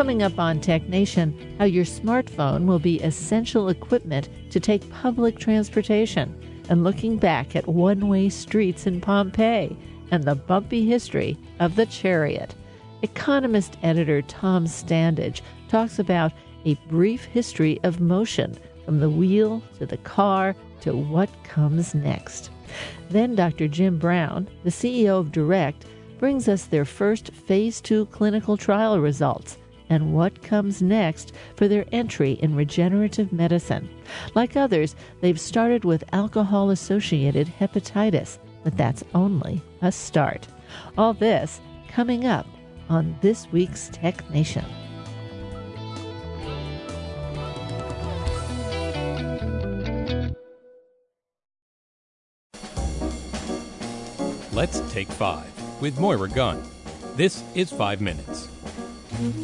Coming up on Tech Nation, how your smartphone will be essential equipment to take public transportation, and looking back at one way streets in Pompeii and the bumpy history of the chariot. Economist editor Tom Standage talks about a brief history of motion from the wheel to the car to what comes next. Then Dr. Jim Brown, the CEO of DURECT, brings us their first phase 2 clinical trial results and what comes next for their entry in regenerative medicine. Like others, they've started with alcohol associated hepatitis, but that's only a start. All this coming up on this week's Tech Nation. Let's take five with Moira Gunn. This is Five Minutes. In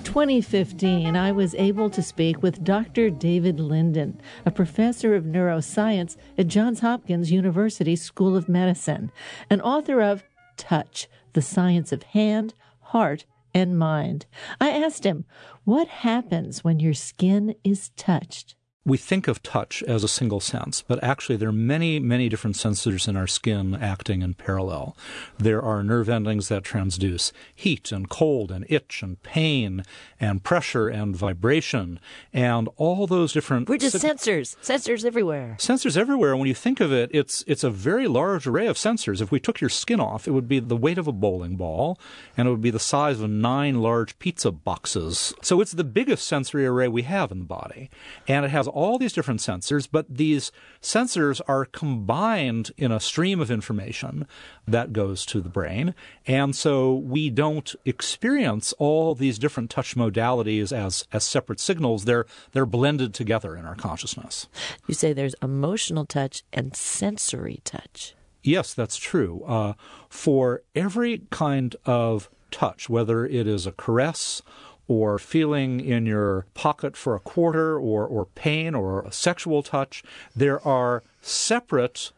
2015, I was able to speak with Dr. David Linden, a professor of neuroscience at Johns Hopkins University School of Medicine, and author of Touch, the Science of Hand, Heart, and Mind. I asked him, What happens when your skin is touched? We think of touch as a single sense, but actually there are many, many different sensors in our skin acting in parallel. There are nerve endings that transduce heat and cold and itch and pain and pressure and vibration and all those different. We're just sensors, sensors everywhere. Sensors everywhere. When you think of it, it's it's a very large array of sensors. If we took your skin off, it would be the weight of a bowling ball, and it would be the size of nine large pizza boxes. So it's the biggest sensory array we have in the body, and it has all these different sensors, but these sensors are combined in a stream of information that goes to the brain. And so we don't experience all these different touch modalities as, as separate signals. They're, they're blended together in our consciousness. You say there's emotional touch and sensory touch. Yes, that's true. Uh, for every kind of touch, whether it is a caress or feeling in your pocket for a quarter or, or pain or a sexual touch, there are separate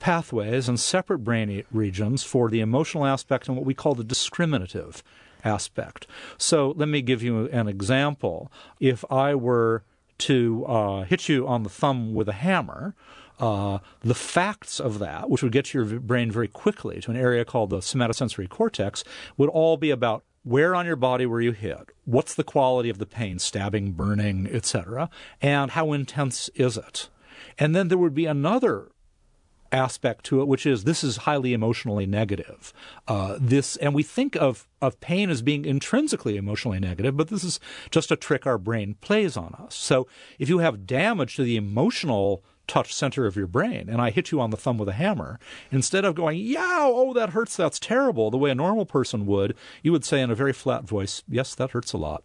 pathways and separate brain regions for the emotional aspect and what we call the discriminative aspect. So let me give you an example. If I were to uh, hit you on the thumb with a hammer, uh, the facts of that, which would get to your brain very quickly to an area called the somatosensory cortex, would all be about where on your body were you hit? What's the quality of the pain, stabbing, burning, etc., and how intense is it? And then there would be another aspect to it, which is this is highly emotionally negative. Uh, this, and we think of of pain as being intrinsically emotionally negative, but this is just a trick our brain plays on us. So if you have damage to the emotional touch center of your brain and I hit you on the thumb with a hammer, instead of going, yow, oh, that hurts, that's terrible, the way a normal person would, you would say in a very flat voice, yes, that hurts a lot.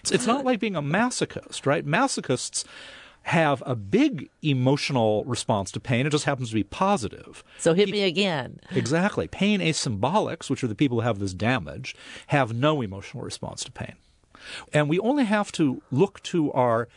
It's, it's not like being a masochist, right? Masochists have a big emotional response to pain. It just happens to be positive. So hit me again. Exactly. Pain asymbolics, which are the people who have this damage, have no emotional response to pain. And we only have to look to our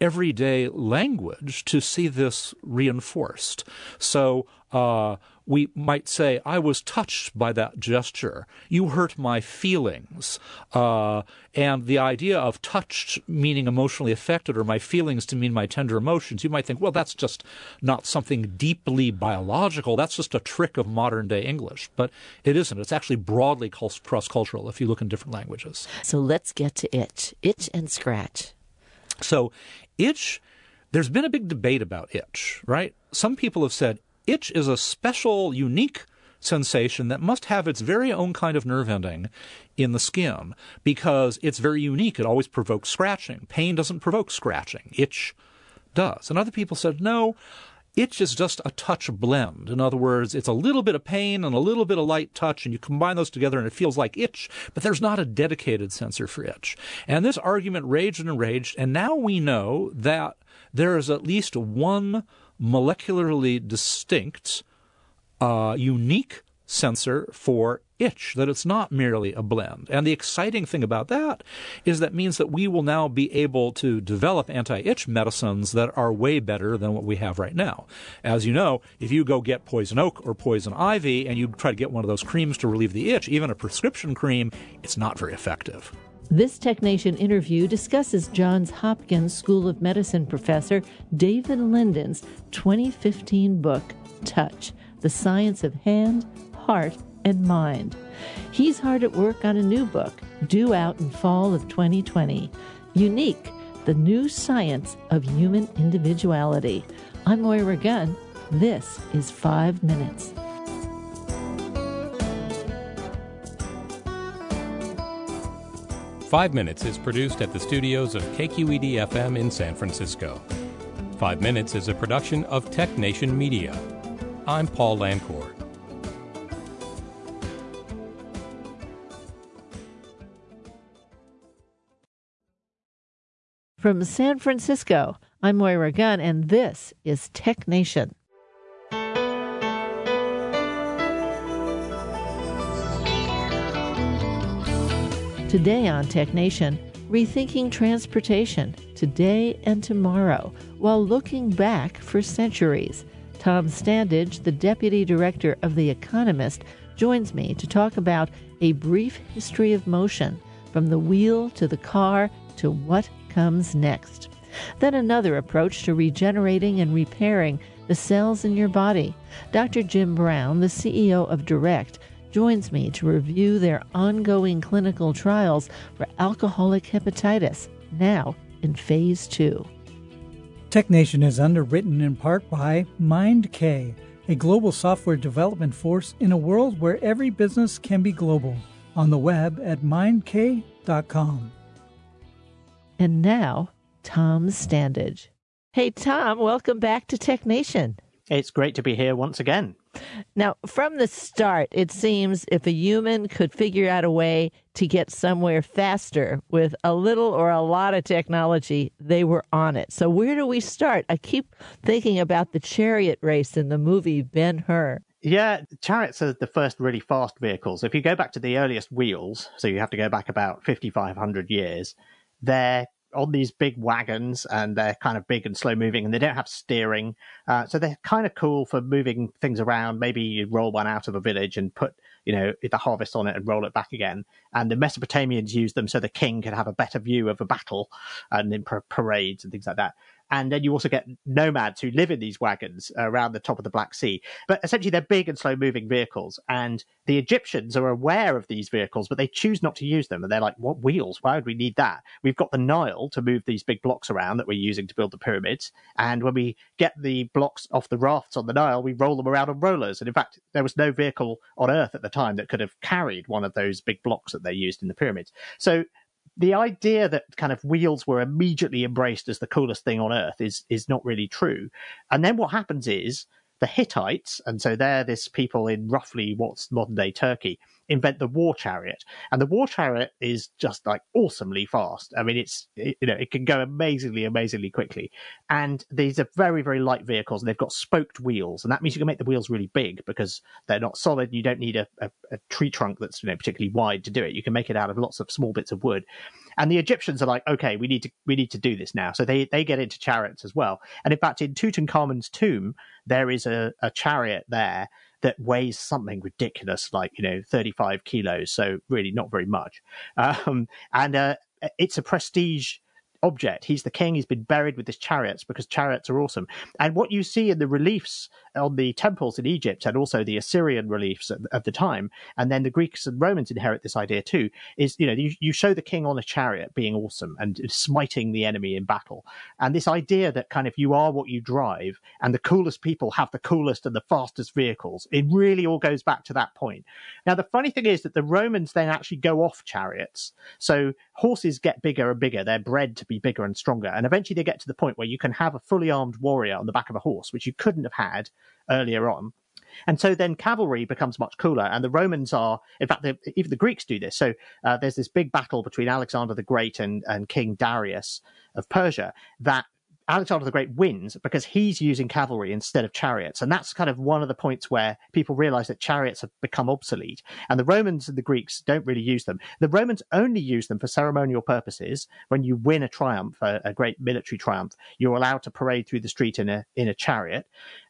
everyday language to see this reinforced. So uh, we might say, I was touched by that gesture. You hurt my feelings. Uh, and the idea of touched meaning emotionally affected or my feelings to mean my tender emotions, you might think, well, that's just not something deeply biological. That's just a trick of modern day English. But it isn't. It's actually broadly cross cultural if you look in different languages. So let's get to itch. Itch and scratch. So itch, there's been a big debate about itch, right? Some people have said itch is a special, unique sensation that must have its very own kind of nerve ending in the skin because it's very unique. It always provokes scratching. Pain doesn't provoke scratching. Itch does. And other people said, no, itch is just a touch blend. In other words, it's a little bit of pain and a little bit of light touch, and you combine those together and it feels like itch, but there's not a dedicated sensor for itch. And this argument raged and raged, and now we know that there is at least one molecularly distinct, uh, unique sensor for itch, that it's not merely a blend. And the exciting thing about that is that means that we will now be able to develop anti itch medicines that are way better than what we have right now. As you know, if you go get poison oak or poison ivy and you try to get one of those creams to relieve the itch, even a prescription cream, it's not very effective. This Technation interview discusses Johns Hopkins School of Medicine professor David Linden's 2015 book, Touch The Science of Hand, Heart, and Mind. He's hard at work on a new book, due out in fall of 2020. Unique The New Science of Human Individuality. I'm Moira Gunn. This is Five Minutes. Five Minutes is produced at the studios of KQED FM in San Francisco. Five Minutes is a production of Tech Nation Media. I'm Paul Lancourt. From San Francisco, I'm Moira Gunn, and this is Tech Nation. Today on Tech Nation, rethinking transportation today and tomorrow while looking back for centuries. Tom Standage, the deputy director of The Economist, joins me to talk about a brief history of motion from the wheel to the car to what comes next. Then another approach to regenerating and repairing the cells in your body. Dr. Jim Brown, the CEO of DURECT, joins me to review their ongoing clinical trials for alcoholic hepatitis, now in phase two. TechNation is underwritten in part by MindK, a global software development force in a world where every business can be global. On the web at mindk.com. And now, Tom Standage. Hey, Tom, welcome back to TechNation. It's great to be here once again. Now, from the start, it seems if a human could figure out a way to get somewhere faster with a little or a lot of technology, they were on it. So, where do we start? I keep thinking about the chariot race in the movie Ben Hur. Yeah, chariots are the first really fast vehicles. If you go back to the earliest wheels, so you have to go back about 5,500 years, they're on these big wagons and they're kind of big and slow moving and they don't have steering. Uh, so they're kind of cool for moving things around. Maybe you roll one out of a village and put, you know, the harvest on it and roll it back again. And the Mesopotamians used them so the king could have a better view of a battle and in parades and things like that. And then you also get nomads who live in these wagons around the top of the Black Sea. But essentially, they're big and slow moving vehicles. And the Egyptians are aware of these vehicles, but they choose not to use them. And they're like, what wheels? Why would we need that? We've got the Nile to move these big blocks around that we're using to build the pyramids. And when we get the blocks off the rafts on the Nile, we roll them around on rollers. And in fact, there was no vehicle on Earth at the time that could have carried one of those big blocks that they used in the pyramids. So the idea that kind of wheels were immediately embraced as the coolest thing on earth is is not really true. And then what happens is the Hittites, and so they're this people in roughly what's modern day Turkey, invent the war chariot, and the war chariot is just like awesomely fast. I mean, it's it, you know it can go amazingly, amazingly quickly, and these are very, very light vehicles, and they've got spoked wheels, and that means you can make the wheels really big because they're not solid. You don't need a, a, a tree trunk that's you know particularly wide to do it. You can make it out of lots of small bits of wood, and the Egyptians are like, okay, we need to we need to do this now. So they they get into chariots as well. And in fact, in Tutankhamun's tomb, there is a, a chariot there that weighs something ridiculous, like you know, 35 kilos. So really, not very much. Um, and uh, it's a prestige object. He's the king. He's been buried with his chariots because chariots are awesome. And what you see in the reliefs on the temples in Egypt and also the Assyrian reliefs of the time, and then the Greeks and Romans inherit this idea too, is, you know, you, you show the king on a chariot being awesome and smiting the enemy in battle. And this idea that kind of you are what you drive and the coolest people have the coolest and the fastest vehicles, it really all goes back to that point. Now, the funny thing is that the Romans then actually go off chariots. So horses get bigger and bigger. They're bred to be bigger and stronger. And eventually they get to the point where you can have a fully armed warrior on the back of a horse, which you couldn't have had earlier on. And so then cavalry becomes much cooler. And the Romans are, in fact, even the Greeks do this. So uh, there's this big battle between Alexander the Great and, and King Darius of Persia that Alexander the Great wins because he's using cavalry instead of chariots. And that's kind of one of the points where people realize that chariots have become obsolete. And the Romans and the Greeks don't really use them. The Romans only use them for ceremonial purposes. When you win a triumph, a, a great military triumph, you're allowed to parade through the street in a, in a chariot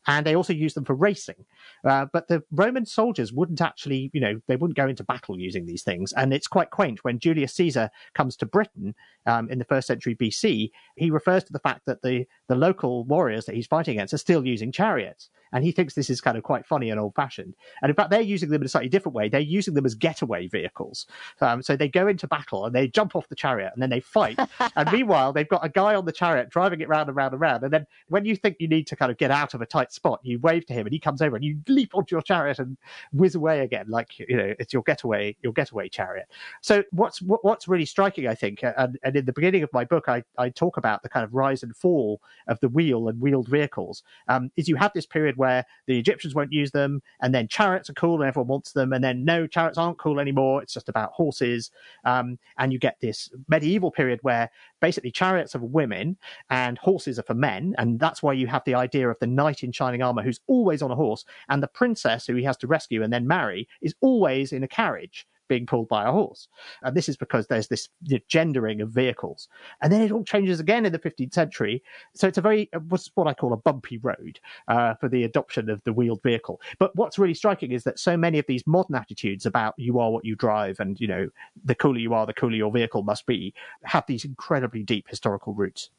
and they also use them for racing. Uh, but the Roman soldiers wouldn't actually, you know, they wouldn't go into battle using these things. And it's quite quaint when Julius Caesar comes to Britain um, in the first century BC, he refers to the fact that the, the local warriors that he's fighting against are still using chariots. And he thinks this is kind of quite funny and old fashioned. And in fact, they're using them in a slightly different way. They're using them as getaway vehicles. Um, so they go into battle and they jump off the chariot and then they fight. and meanwhile, they've got a guy on the chariot driving it round and round and round. And then when you think you need to kind of get out of a tight spot, you wave to him and he comes over and you leap onto your chariot and whiz away again, like you know it's your getaway your getaway chariot. So what's what, what's really striking, I think, and, and in the beginning of my book, I, I talk about the kind of rise and fall of the wheel and wheeled vehicles. Um, is you have this period where the Egyptians won't use them, and then chariots are cool and everyone wants them, and then no, chariots aren't cool anymore. It's just about horses, um, and you get this medieval period where basically chariots are for women and horses are for men, and that's why you have the idea of the knight in shining armor who's always on a horse, and the princess who he has to rescue and then marry is always in a carriage being pulled by a horse. And this is because there's this gendering of vehicles. And then it all changes again in the 15th century. So it's a very, what's what I call a bumpy road uh, for the adoption of the wheeled vehicle. But what's really striking is that so many of these modern attitudes about you are what you drive and, you know, the cooler you are, the cooler your vehicle must be, have these incredibly deep historical roots.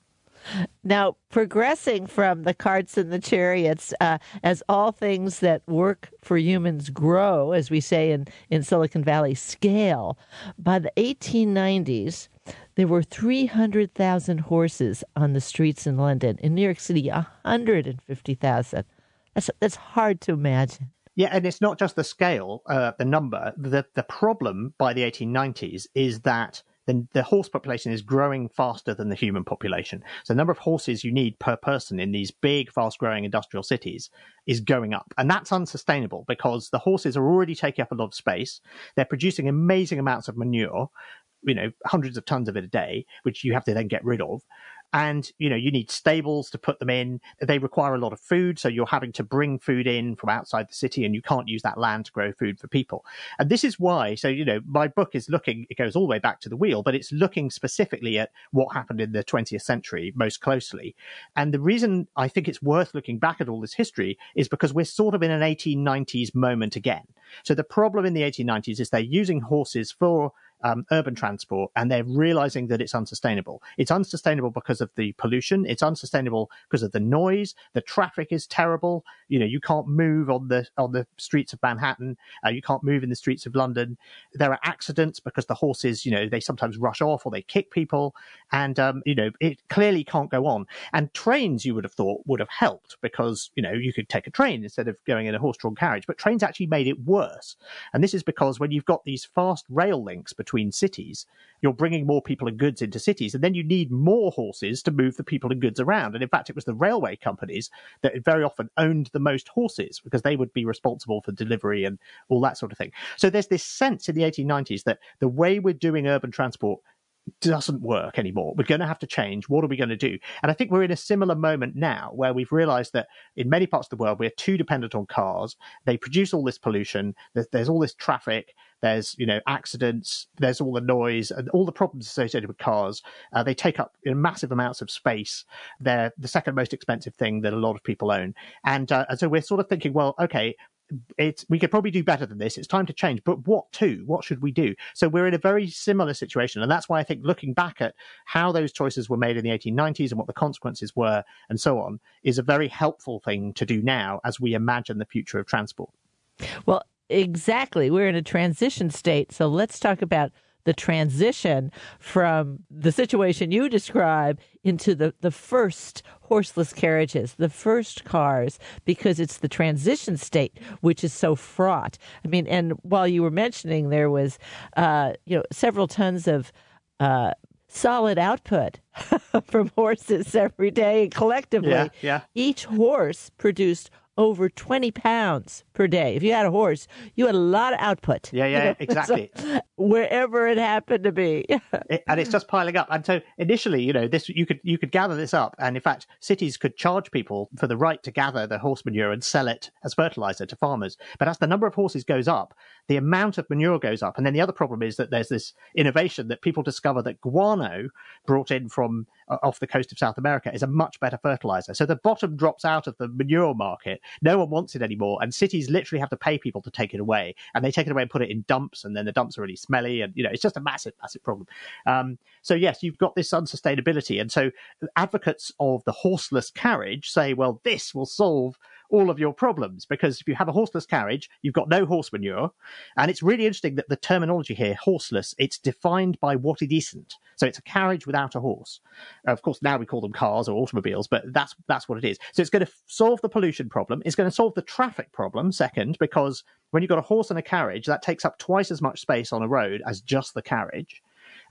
Now, progressing from the carts and the chariots, uh, as all things that work for humans grow, as we say in, in Silicon Valley, scale, by the 1890s, there were 300,000 horses on the streets in London. In New York City, 150,000. That's, that's hard to imagine. Yeah, and it's not just the scale, uh, the number. The, the problem by the 1890s is that then the horse population is growing faster than the human population. So the number of horses you need per person in these big, fast growing industrial cities is going up. And that's unsustainable because the horses are already taking up a lot of space. They're producing amazing amounts of manure, you know, hundreds of tons of it a day, which you have to then get rid of and you know you need stables to put them in. They require a lot of food so you're having to bring food in from outside the city and you can't use that land to grow food for people. And this is why so you know my book is looking it goes all the way back to the wheel but it's looking specifically at what happened in the 20th century most closely. And the reason i think it's worth looking back at all this history is because we're sort of in an 1890s moment again. So the problem in the 1890s is they're using horses for um, urban transport and they're realizing that it's unsustainable. It's unsustainable because of the pollution. It's unsustainable because of the noise. The traffic is terrible. You know, you can't move on the on the streets of Manhattan. Uh, you can't move in the streets of London. There are accidents because the horses, you know, they sometimes rush off or they kick people, and um, you know, it clearly can't go on. And trains, you would have thought, would have helped because you know you could take a train instead of going in a horse-drawn carriage. But trains actually made it worse. And this is because when you've got these fast rail links between cities, you're bringing more people and goods into cities, and then you need more horses to move the people and goods around. And in fact, it was the railway companies that very often owned the most horses because they would be responsible for delivery and all that sort of thing. So there's this sense in the 1890s that the way we're doing urban transport doesn't work anymore. We're going to have to change. What are we going to do? And I think we're in a similar moment now where we've realized that in many parts of the world, we're too dependent on cars. They produce all this pollution. There's all this traffic. There's, you know, accidents. There's all the noise and all the problems associated with cars. Uh, they take up massive amounts of space. They're the second most expensive thing that a lot of people own. And, uh, and so we're sort of thinking, well, okay, it's we could probably do better than this. It's time to change. But what to? What should we do? So we're in a very similar situation, and that's why I think looking back at how those choices were made in the 1890s and what the consequences were, and so on, is a very helpful thing to do now as we imagine the future of transport. Well, exactly. We're in a transition state, so let's talk about the transition from the situation you describe into the, the first horseless carriages, the first cars, because it's the transition state which is so fraught. I mean, and while you were mentioning there was, uh, you know, several tons of uh, solid output from horses every day collectively. Yeah, yeah. Each horse produced over 20 pounds per day. If you had a horse, you had a lot of output. Yeah, yeah, you know? exactly. So, wherever it happened to be. it, and it's just piling up. And so initially, you know, this you could you could gather this up, and in fact, cities could charge people for the right to gather the horse manure and sell it as fertilizer to farmers. But as the number of horses goes up, the amount of manure goes up. And then the other problem is that there's this innovation that people discover that guano brought in from uh, off the coast of South America is a much better fertilizer. So the bottom drops out of the manure market. No one wants it anymore. And cities literally have to pay people to take it away. And they take it away and put it in dumps. And then the dumps are really smelly. And, you know, it's just a massive, massive problem. Um, so, yes, you've got this unsustainability. And so advocates of the horseless carriage say, well, this will solve all of your problems because if you have a horseless carriage, you've got no horse manure. And it's really interesting that the terminology here, horseless, it's defined by what it isn't. So it's a carriage without a horse. Of course, now we call them cars or automobiles, but that's that's what it is. So it's going to solve the pollution problem. It's going to solve the traffic problem second, because when you've got a horse and a carriage, that takes up twice as much space on a road as just the carriage.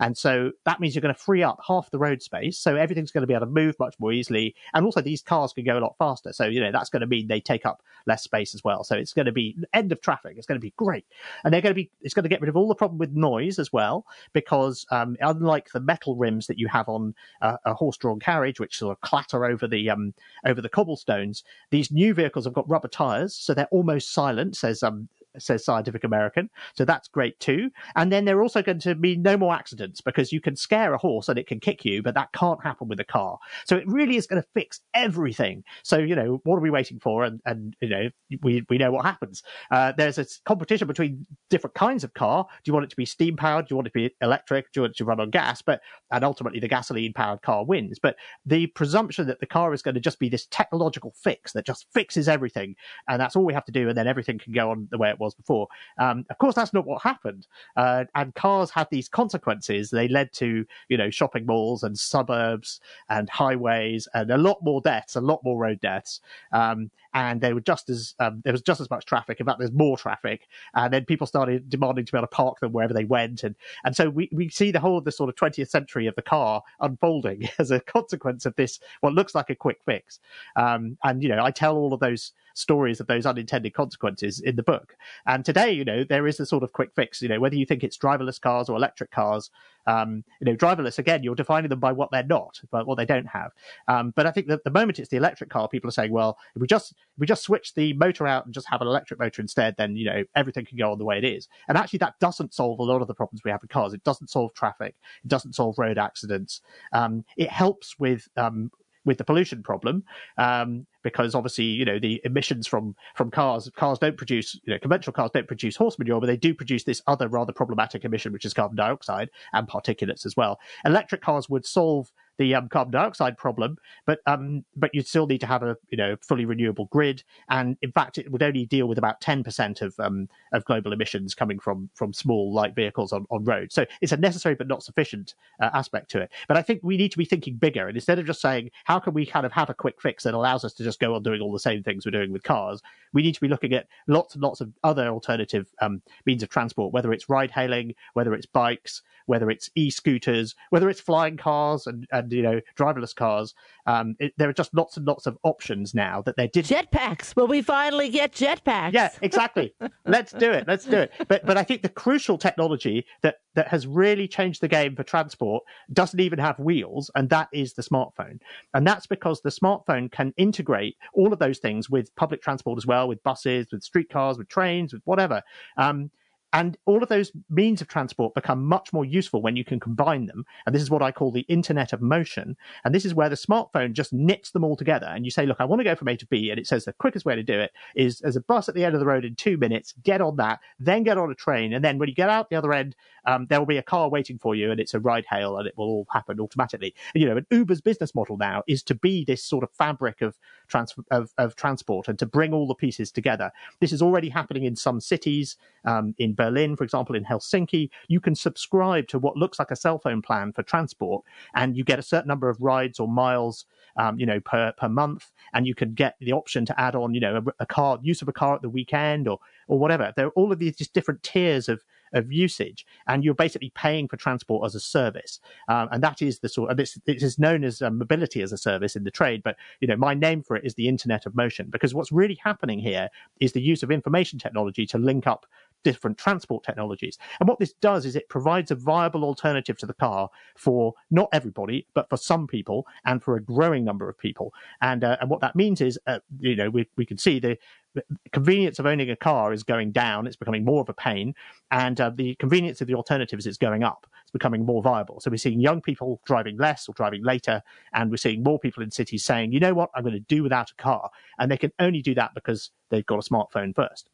And so that means you're going to free up half the road space. So everything's going to be able to move much more easily. And also these cars can go a lot faster. So, you know, that's going to mean they take up less space as well. So it's going to be end of traffic. It's going to be great. And they're going to be, it's going to get rid of all the problem with noise as well, because um, unlike the metal rims that you have on uh, a horse drawn carriage, which sort of clatter over the, um, over the cobblestones, these new vehicles have got rubber tires. So they're almost silent, says um, says Scientific American. So that's great too. And then there are also going to be no more accidents because you can scare a horse and it can kick you, but that can't happen with a car. So it really is going to fix everything. So, you know, what are we waiting for? And, and you know, we, we know what happens. Uh, there's a competition between different kinds of car. Do you want it to be steam powered? Do you want it to be electric? Do you want it to run on gas? But, and ultimately the gasoline powered car wins. But the presumption that the car is going to just be this technological fix that just fixes everything and that's all we have to do and then everything can go on the way it was before. Um, of course, that's not what happened. Uh, and cars had these consequences. They led to, you know, shopping malls and suburbs and highways and a lot more deaths, a lot more road deaths. Um, and they were just as um, there was just as much traffic. In fact, there's more traffic, and then people started demanding to be able to park them wherever they went, and and so we we see the whole of the sort of 20th century of the car unfolding as a consequence of this what looks like a quick fix. Um, and you know, I tell all of those stories of those unintended consequences in the book. And today, you know, there is a sort of quick fix. You know, whether you think it's driverless cars or electric cars, um, you know, driverless again, you're defining them by what they're not, but what they don't have. Um, but I think that the moment it's the electric car, people are saying, well, if we just if we just switch the motor out and just have an electric motor instead, then you know everything can go on the way it is. And actually, that doesn't solve a lot of the problems we have with cars. It doesn't solve traffic. It doesn't solve road accidents. Um, it helps with um, with the pollution problem um, because obviously you know the emissions from from cars cars don't produce you know conventional cars don't produce horse manure but they do produce this other rather problematic emission which is carbon dioxide and particulates as well. Electric cars would solve the um, carbon dioxide problem, but um, but you'd still need to have a you know fully renewable grid, and in fact, it would only deal with about ten percent of um, of global emissions coming from from small light vehicles on on roads. So it's a necessary but not sufficient uh, aspect to it. But I think we need to be thinking bigger, and instead of just saying how can we kind of have a quick fix that allows us to just go on doing all the same things we're doing with cars, we need to be looking at lots and lots of other alternative um, means of transport, whether it's ride hailing, whether it's bikes, whether it's e-scooters, whether it's flying cars and, and you know driverless cars. Um, it, there are just lots and lots of options now that they did. Jetpacks. Will we finally get jetpacks? Yeah, exactly. Let's do it. Let's do it. But but I think the crucial technology that that has really changed the game for transport doesn't even have wheels, and that is the smartphone. And that's because the smartphone can integrate all of those things with public transport as well, with buses, with streetcars, with trains, with whatever. Um, and all of those means of transport become much more useful when you can combine them. And this is what I call the internet of motion. And this is where the smartphone just knits them all together. And you say, look, I want to go from A to B. And it says the quickest way to do it is there's a bus at the end of the road in two minutes, get on that, then get on a train. And then when you get out the other end, um, there will be a car waiting for you and it's a ride hail and it will all happen automatically. And, you know, an Uber's business model now is to be this sort of fabric of, trans- of, of transport and to bring all the pieces together. This is already happening in some cities, um, in Berlin, for example, in Helsinki, you can subscribe to what looks like a cell phone plan for transport, and you get a certain number of rides or miles, um, you know, per per month, and you can get the option to add on, you know, a, a car use of a car at the weekend or or whatever. There are all of these just different tiers of of usage, and you're basically paying for transport as a service, um, and that is the sort of this, this is known as um, mobility as a service in the trade. But you know, my name for it is the Internet of Motion because what's really happening here is the use of information technology to link up different transport technologies. And what this does is it provides a viable alternative to the car for not everybody, but for some people and for a growing number of people. And uh, and what that means is, uh, you know, we we can see the, the, convenience of owning a car is going down. It's becoming more of a pain, and uh, the convenience of the alternatives is going up. It's becoming more viable. So we're seeing young people driving less or driving later, and we're seeing more people in cities saying, you know what, I'm going to do without a car, and they can only do that because they've got a smartphone first.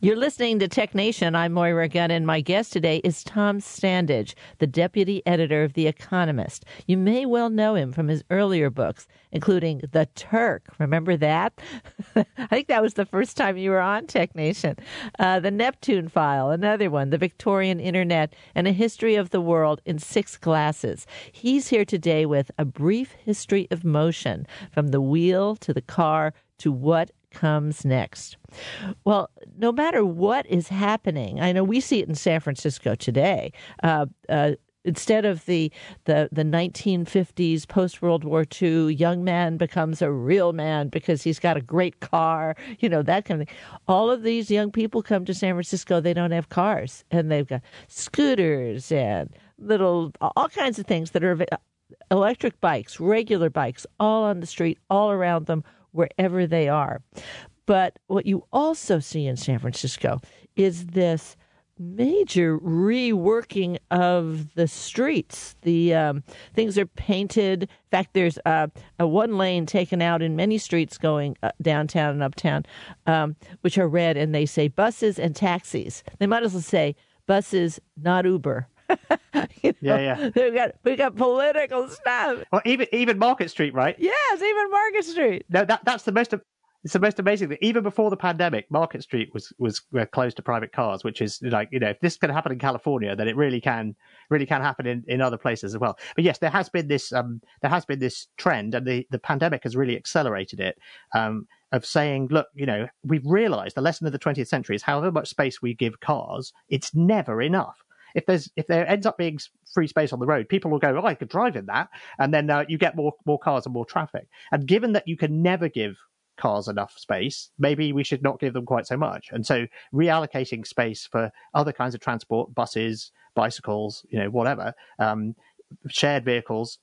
You're listening to Tech Nation. I'm Moira Gunn, and my guest today is Tom Standage, the deputy editor of The Economist. You may well know him from his earlier books, including The Turk. Remember that? I think that was the first time you were on Tech Nation. Uh, the Neptune File, another one, The Victorian Internet, and a history of the world in six glasses. He's here today with a brief history of motion from the wheel to the car to what comes next. Well, no matter what is happening, I know we see it in San Francisco today. Uh, uh, instead of the the the 1950s post World War II young man becomes a real man because he's got a great car, you know that kind of thing. All of these young people come to San Francisco. They don't have cars, and they've got scooters and little all kinds of things that are electric bikes, regular bikes, all on the street, all around them wherever they are. But what you also see in San Francisco is this major reworking of the streets. The um, things are painted. In fact, there's a one lane taken out in many streets going uh, downtown and uptown, um, which are red, and they say buses and taxis. They might as well say buses, not Uber. you know, yeah, yeah. We got we got political stuff. Well, even even Market Street, right? Yes, even Market Street. No, that that's the most. It's the most amazing thing. Even before the pandemic, Market Street was was uh, closed to private cars, which is like you know, if this can happen in California, then it really can really can happen in, in other places as well. But yes, there has been this um there has been this trend, and the the pandemic has really accelerated it. Um, of saying, look, you know, we've realized the lesson of the 20th century is however much space we give cars, it's never enough if there's if there ends up being free space on the road, people will go, "Oh, I could drive in that," and then uh, you get more more cars and more traffic. And given that you can never give cars enough space, maybe we should not give them quite so much. And so reallocating space for other kinds of transport, buses, bicycles, you know, whatever, um, shared vehicles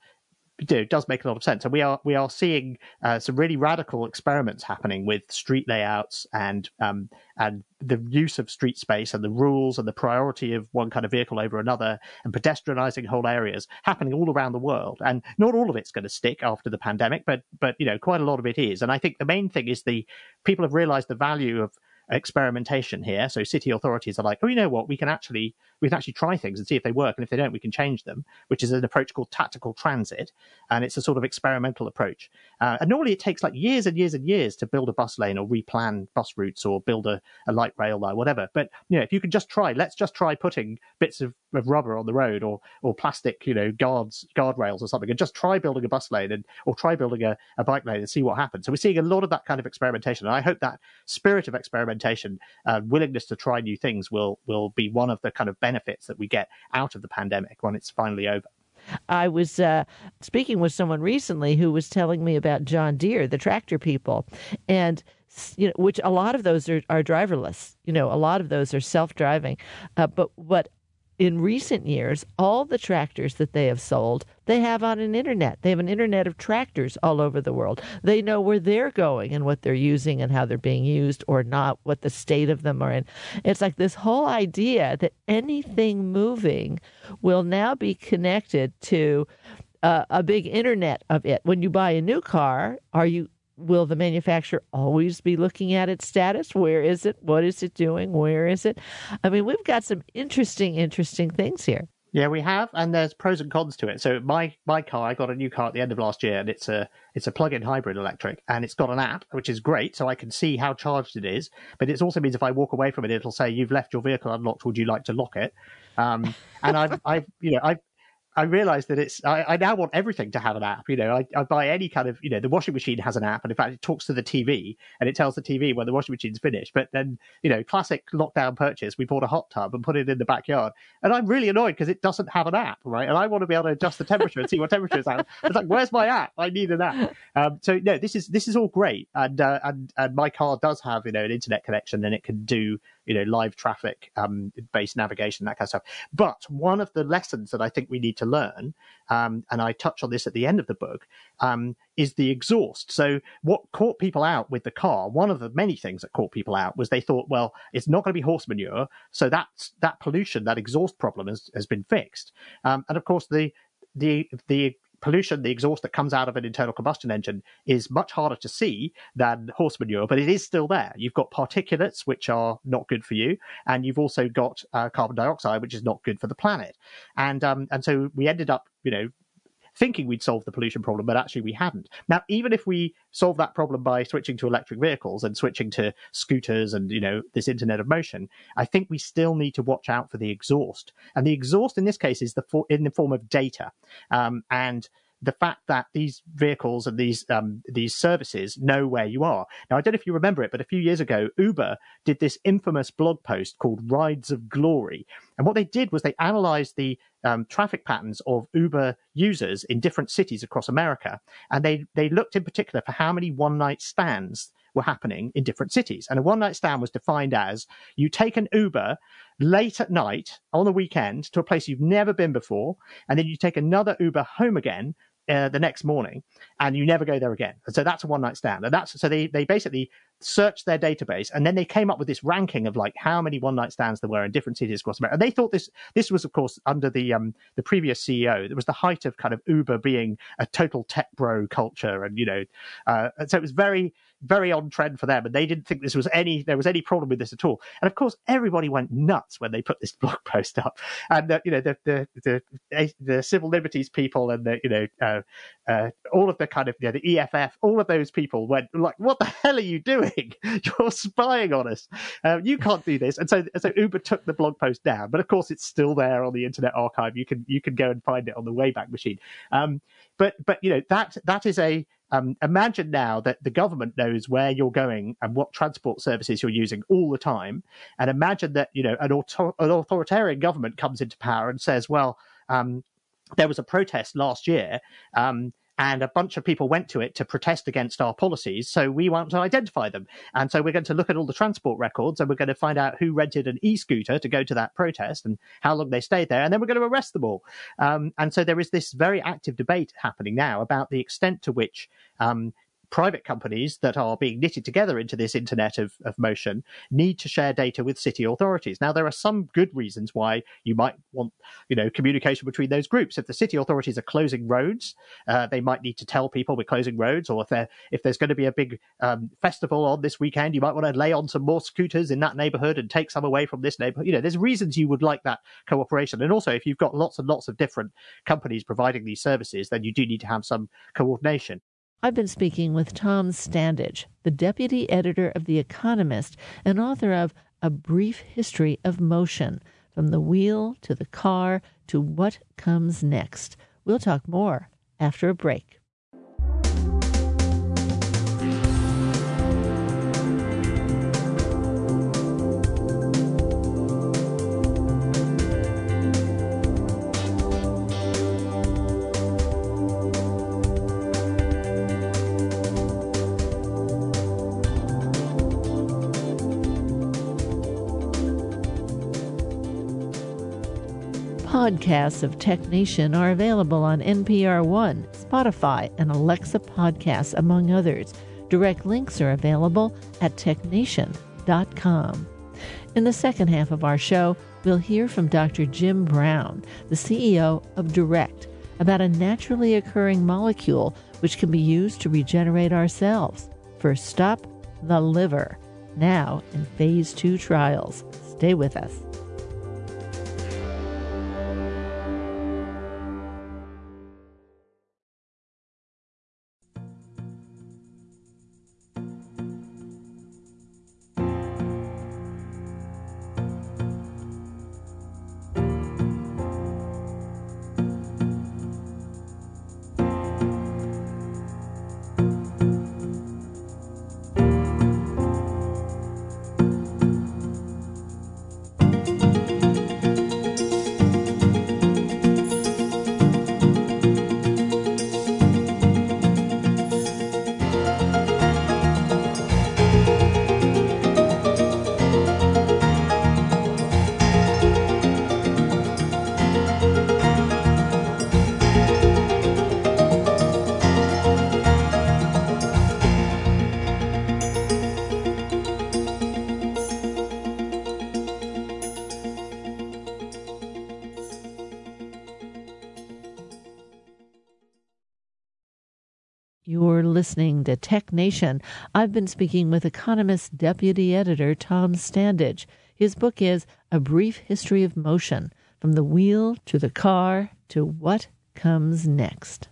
know, does make a lot of sense. And we are we are seeing uh, some really radical experiments happening with street layouts and um, and the use of street space and the rules and the priority of one kind of vehicle over another and pedestrianizing whole areas happening all around the world. And not all of it's going to stick after the pandemic, but but you know quite a lot of it is. And I think the main thing is the people have realized the value of experimentation here. So city authorities are like, oh, you know what, we can actually we can actually try things and see if they work, and if they don't, we can change them. Which is an approach called tactical transit, and it's a sort of experimental approach. Uh, and normally it takes like years and years and years to build a bus lane or replan bus routes or build a, a light rail line, whatever. But you know, if you could just try, let's just try putting bits of, of rubber on the road or or plastic, you know, guards guardrails or something, and just try building a bus lane and or try building a, a bike lane and see what happens. So we're seeing a lot of that kind of experimentation, and I hope that spirit of experimentation, uh, willingness to try new things, will will be one of the kind of benefits that we get out of the pandemic when it's finally over. I was uh, speaking with someone recently who was telling me about John Deere, the tractor people, and you know, which a lot of those are, are driverless. You know, a lot of those are self-driving. Uh, but what in recent years, all the tractors that they have sold, they have on an internet. They have an internet of tractors all over the world. They know where they're going and what they're using and how they're being used or not, what the state of them are in. It's like this whole idea that anything moving will now be connected to uh, a big internet of it. When you buy a new car, are you will the manufacturer always be looking at its status? Where is it? What is it doing? Where is it? I mean, we've got some interesting, interesting things here. Yeah, we have, and there's pros and cons to it. So my my car, I got a new car at the end of last year, and it's a it's a plug-in hybrid electric, and it's got an app which is great, so I can see how charged it is. But it also means if I walk away from it, it'll say you've left your vehicle unlocked. Would you like to lock it? Um, and I've I've you know I've I realized that it's, I, I, now want everything to have an app. You know, I, I, buy any kind of, you know, the washing machine has an app. And in fact, it talks to the TV and it tells the TV when the washing machine's finished. But then, you know, classic lockdown purchase, we bought a hot tub and put it in the backyard. And I'm really annoyed because it doesn't have an app, right? And I want to be able to adjust the temperature and see what temperature it's at. It's like, where's my app? I need an app. Um, so no, this is, this is all great. And, uh, and, and my car does have, you know, an internet connection and it can do, you know, live traffic um, based navigation, that kind of stuff. But one of the lessons that I think we need to learn, um, and I touch on this at the end of the book, um, is the exhaust. So what caught people out with the car, one of the many things that caught people out was they thought, well, it's not going to be horse manure, so that's that pollution, that exhaust problem has, has been fixed. Um, and of course, the the the pollution, the exhaust that comes out of an internal combustion engine is much harder to see than horse manure, but it is still there. You've got particulates, which are not good for you, and you've also got uh, carbon dioxide, which is not good for the planet. And um, and so we ended up, you know, thinking we'd solve the pollution problem, but actually we hadn't. Now, even if we solve that problem by switching to electric vehicles and switching to scooters and, you know, this internet of motion, I think we still need to watch out for the exhaust. And the exhaust in this case is the for, in the form of data. Um, and the fact that these vehicles and these um, these services know where you are. Now, I don't know if you remember it, but a few years ago, Uber did this infamous blog post called "Rides of Glory," and what they did was they analysed the um, traffic patterns of Uber users in different cities across America, and they they looked in particular for how many one night stands were happening in different cities. And a one night stand was defined as you take an Uber late at night on the weekend to a place you've never been before, and then you take another Uber home again uh, the next morning and you never go there again. And so that's a one night stand. And that's so they, they basically searched their database and then they came up with this ranking of like how many one night stands there were in different cities across America. And they thought this this was of course under the um the previous CEO. It was the height of kind of Uber being a total tech bro culture and you know uh, so it was very very on trend for them, and they didn't think this was any there was any problem with this at all. And of course, everybody went nuts when they put this blog post up, and uh, you know the, the the the civil liberties people and the you know uh, uh, all of the kind of you know, the EFF, all of those people went like, "What the hell are you doing? You're spying on us. Uh, you can't do this." And so so Uber took the blog post down, but of course it's still there on the Internet Archive. You can you can go and find it on the Wayback Machine. Um, but but you know that that is a um, imagine now that the government knows where you're going and what transport services you're using all the time, and imagine that you know an, auto- an authoritarian government comes into power and says, "Well, um, there was a protest last year." Um, and a bunch of people went to it to protest against our policies. So we want to identify them. And so we're going to look at all the transport records and we're going to find out who rented an e scooter to go to that protest and how long they stayed there. And then we're going to arrest them all. Um, and so there is this very active debate happening now about the extent to which um, private companies that are being knitted together into this internet of, of motion need to share data with city authorities. Now, there are some good reasons why you might want, you know, communication between those groups. If the city authorities are closing roads, uh, they might need to tell people we're closing roads. Or if if there's going to be a big um, festival on this weekend, you might want to lay on some more scooters in that neighborhood and take some away from this neighborhood. You know, there's reasons you would like that cooperation. And also, if you've got lots and lots of different companies providing these services, then you do need to have some coordination. I've been speaking with Tom Standage, the deputy editor of The Economist and author of A Brief History of Motion From the Wheel to the Car to What Comes Next. We'll talk more after a break. Podcasts of Tech Nation are available on NPR One, Spotify, and Alexa Podcasts, among others. DURECT links are available at technation.com. In the second half of our show, we'll hear from Dr. Jim Brown, the CEO of Direct, about a naturally occurring molecule which can be used to regenerate ourselves. First stop, the liver, now in phase two trials. Stay with us. Listening to Tech Nation. I've been speaking with Economist Deputy Editor Tom Standage. His book is A Brief History of Motion From the Wheel to the Car to What Comes Next.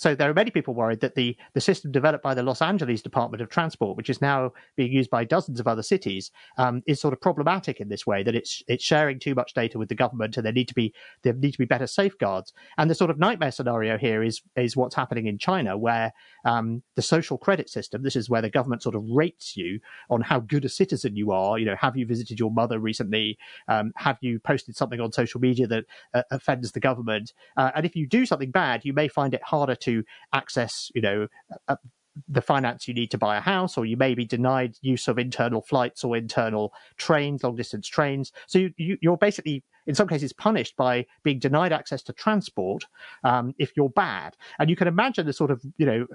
So there are many people worried that the, the system developed by the Los Angeles Department of Transport, which is now being used by dozens of other cities, um, is sort of problematic in this way that it's it's sharing too much data with the government, and there need to be there need to be better safeguards. And the sort of nightmare scenario here is is what's happening in China, where um, the social credit system. This is where the government sort of rates you on how good a citizen you are. You know, have you visited your mother recently? Um, have you posted something on social media that uh, offends the government? Uh, and if you do something bad, you may find it harder to to access, you know, a, the finance you need to buy a house, or you may be denied use of internal flights or internal trains, long distance trains. So you, you, you're basically in some cases punished by being denied access to transport um, if you're bad. And you can imagine the sort of, you know,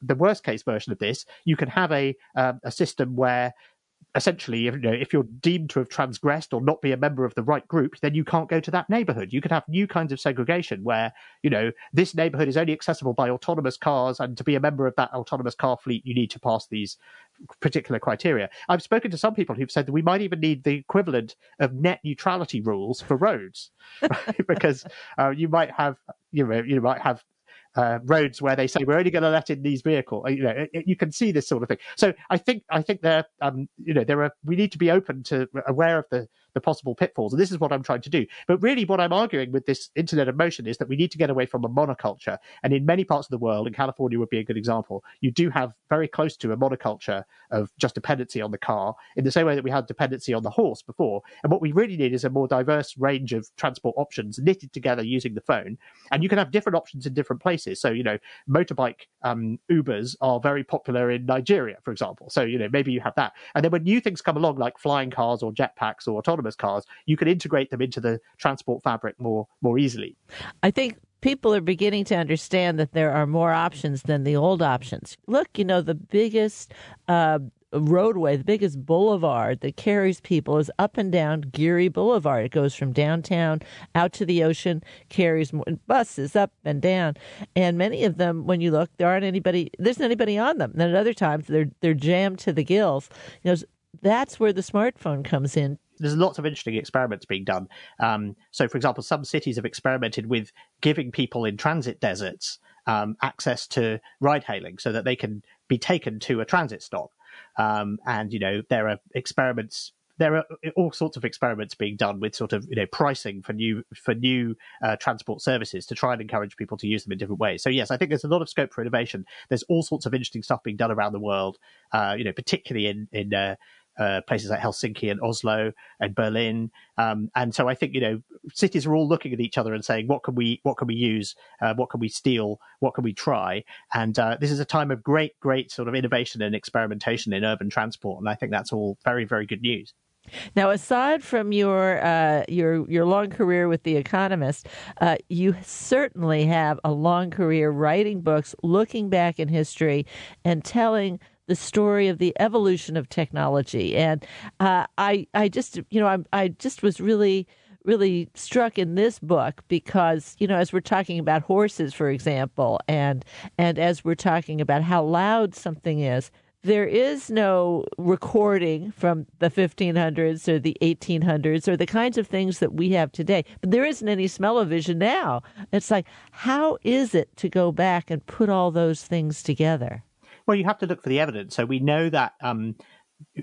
the worst case version of this. You can have a um, a system where essentially, if, you know, if you're deemed to have transgressed or not be a member of the right group, then you can't go to that neighborhood. You could have new kinds of segregation where, you know, this neighborhood is only accessible by autonomous cars, and to be a member of that autonomous car fleet, you need to pass these particular criteria. I've spoken to some people who've said that we might even need the equivalent of net neutrality rules for roads, right? because uh, you might have, you know, you might have uh, roads where they say we're only going to let in these vehicles. You know, it, it, you can see this sort of thing. So I think I think there, um, you know, there are we need to be open to aware of the the possible pitfalls. And this is what I'm trying to do. But really, what I'm arguing with this Internet of Motion is that we need to get away from a monoculture. And in many parts of the world, and California would be a good example, you do have very close to a monoculture of just dependency on the car in the same way that we had dependency on the horse before. And what we really need is a more diverse range of transport options knitted together using the phone. And you can have different options in different places. So, you know, motorbike um, Ubers are very popular in Nigeria, for example. So, you know, maybe you have that. And then when new things come along, like flying cars or jetpacks or autonomous autonomous cars, you can integrate them into the transport fabric more more easily. I think people are beginning to understand that there are more options than the old options. Look, you know, the biggest uh, roadway, the biggest boulevard that carries people is up and down Geary Boulevard. It goes from downtown out to the ocean, carries buses up and down, and many of them, when you look, there aren't anybody. There's anybody on them. And at other times, they're they're jammed to the gills. You know, that's where the smartphone comes in there's lots of interesting experiments being done. Um, so, for example, some cities have experimented with giving people in transit deserts um, access to ride hailing so that they can be taken to a transit stop. Um, and, you know, there are experiments there are all sorts of experiments being done with sort of you know pricing for new for new uh, transport services to try and encourage people to use them in different ways. So yes, I think there's a lot of scope for innovation. There's all sorts of interesting stuff being done around the world. Uh, you know, particularly in in uh, uh, places like Helsinki and Oslo and Berlin. Um, and so I think you know cities are all looking at each other and saying, what can we what can we use, uh, what can we steal, what can we try? And uh, this is a time of great great sort of innovation and experimentation in urban transport, and I think that's all very very good news. Now, aside from your uh, your your long career with The Economist, uh, you certainly have a long career writing books, looking back in history, and telling the story of the evolution of technology. And uh, I, I just, you know, I, I just was really really struck in this book because you know as we're talking about horses for example and and as we're talking about how loud something is there is no recording from the 1500s or the 1800s or the kinds of things that we have today. But there isn't any smell-o-vision now. It's like how is it to go back and put all those things together well, you have to look for the evidence. So we know that um,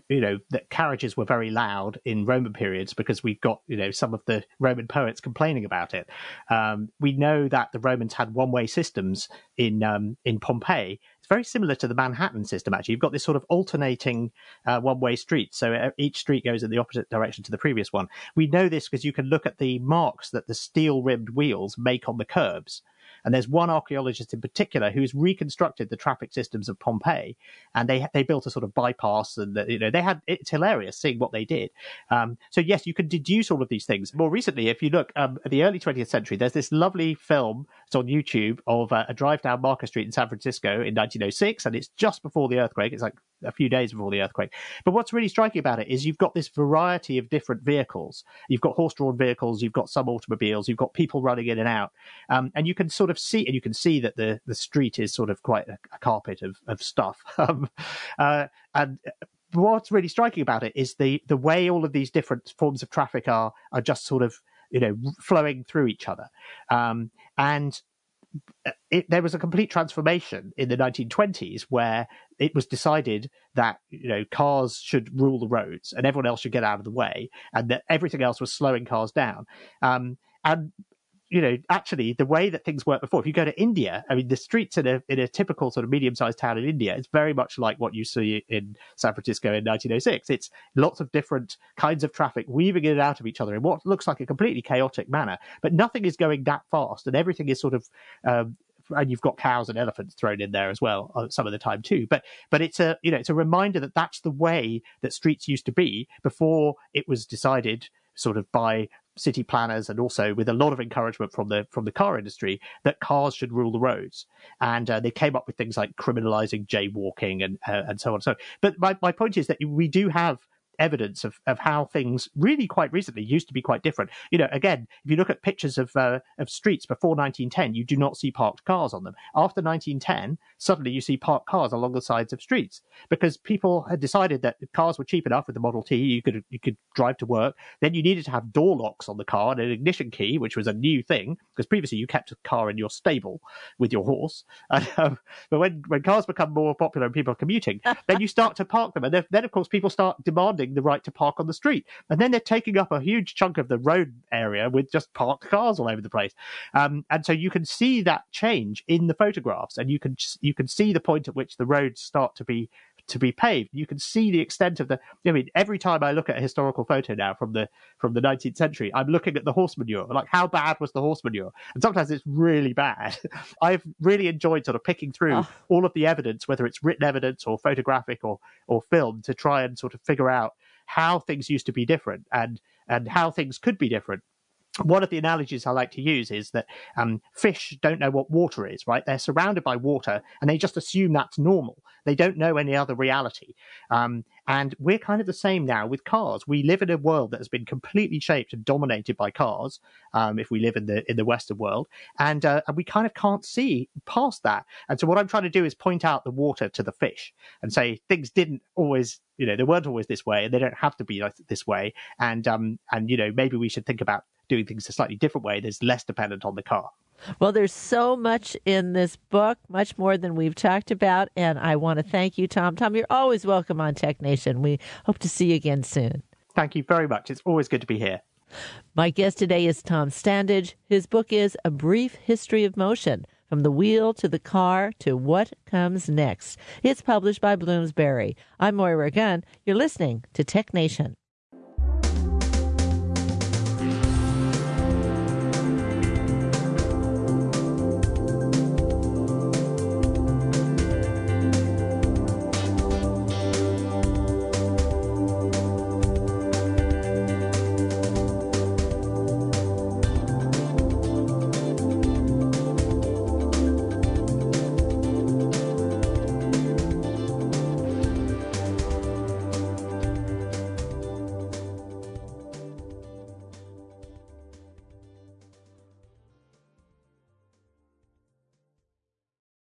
you know that carriages were very loud in Roman periods because we've got you know some of the Roman poets complaining about it. Um, we know that the Romans had one-way systems in um, in Pompeii. It's very similar to the Manhattan system. Actually, you've got this sort of alternating uh, one-way street, so uh, each street goes in the opposite direction to the previous one. We know this because you can look at the marks that the steel-rimmed wheels make on the curbs. And there's one archaeologist in particular who's reconstructed the traffic systems of Pompeii, and they they built a sort of bypass, and you know they had it's hilarious seeing what they did. Um, so yes, you can deduce all of these things. More recently, if you look um, at the early 20th century, there's this lovely film. It's on YouTube of uh, a drive down Market Street in San Francisco in 1906, and it's just before the earthquake. It's like a few days before the earthquake. But what's really striking about it is you've got this variety of different vehicles. You've got horse-drawn vehicles, you've got some automobiles, you've got people running in and out, um, and you can sort of see, and you can see that the the street is sort of quite a, a carpet of of stuff. Um, uh, and what's really striking about it is the the way all of these different forms of traffic are are just sort of you know flowing through each other, um, and it, there was a complete transformation in the 1920s where it was decided that you know cars should rule the roads and everyone else should get out of the way, and that everything else was slowing cars down. Um, and you know, actually, the way that things worked before, if you go to India, I mean, the streets in a in a typical sort of medium sized town in India, it's very much like what you see in San Francisco in 1906. It's lots of different kinds of traffic weaving in and out of each other in what looks like a completely chaotic manner, but nothing is going that fast, and everything is sort of um, and you've got cows and elephants thrown in there as well uh, some of the time too. But but it's a you know it's a reminder that that's the way that streets used to be before it was decided sort of by city planners and also with a lot of encouragement from the from the car industry that cars should rule the roads. And uh, they came up with things like criminalizing jaywalking and uh, and so on. So but my, my point is that we do have evidence of, of how things really quite recently used to be quite different. You know, again, if you look at pictures of uh, of streets before 1910, you do not see parked cars on them. After 1910, suddenly you see parked cars along the sides of streets because people had decided that cars were cheap enough with the Model T. You could you could drive to work. Then you needed to have door locks on the car and an ignition key, which was a new thing because previously you kept a car in your stable with your horse. And, um, but when when cars become more popular and people are commuting, then you start to park them, and then, then of course people start demanding the right to park on the street. And then they're taking up a huge chunk of the road area with just parked cars all over the place. Um, and so you can see that change in the photographs, and you can you can see the point at which the roads start to be to be paved. You can see the extent of the. I mean, every time I look at a historical photo now from the from the 19th century, I'm looking at the horse manure. Like, how bad was the horse manure? And sometimes it's really bad. I've really enjoyed sort of picking through oh. all of the evidence, whether it's written evidence or photographic or or film, to try and sort of figure out how things used to be different and and how things could be different one of the analogies I like to use is that um, fish don't know what water is, right? They're surrounded by water and they just assume that's normal. They don't know any other reality. Um, and we're kind of the same now with cars. We live in a world that has been completely shaped and dominated by cars. Um, if we live in the in the Western world, and uh, and we kind of can't see past that. And so what I'm trying to do is point out the water to the fish and say things didn't always, you know, they weren't always this way, and they don't have to be like this way. And um and you know maybe we should think about doing things a slightly different way that's less dependent on the car. Well, there's so much in this book, much more than we've talked about, and I want to thank you, Tom. Tom, you're always welcome on Tech Nation. We hope to see you again soon. Thank you very much. It's always good to be here. My guest today is Tom Standage. His book is A Brief History of Motion From the Wheel to the Car to What Comes Next. It's published by Bloomsbury. I'm Moira Gunn. You're listening to Tech Nation.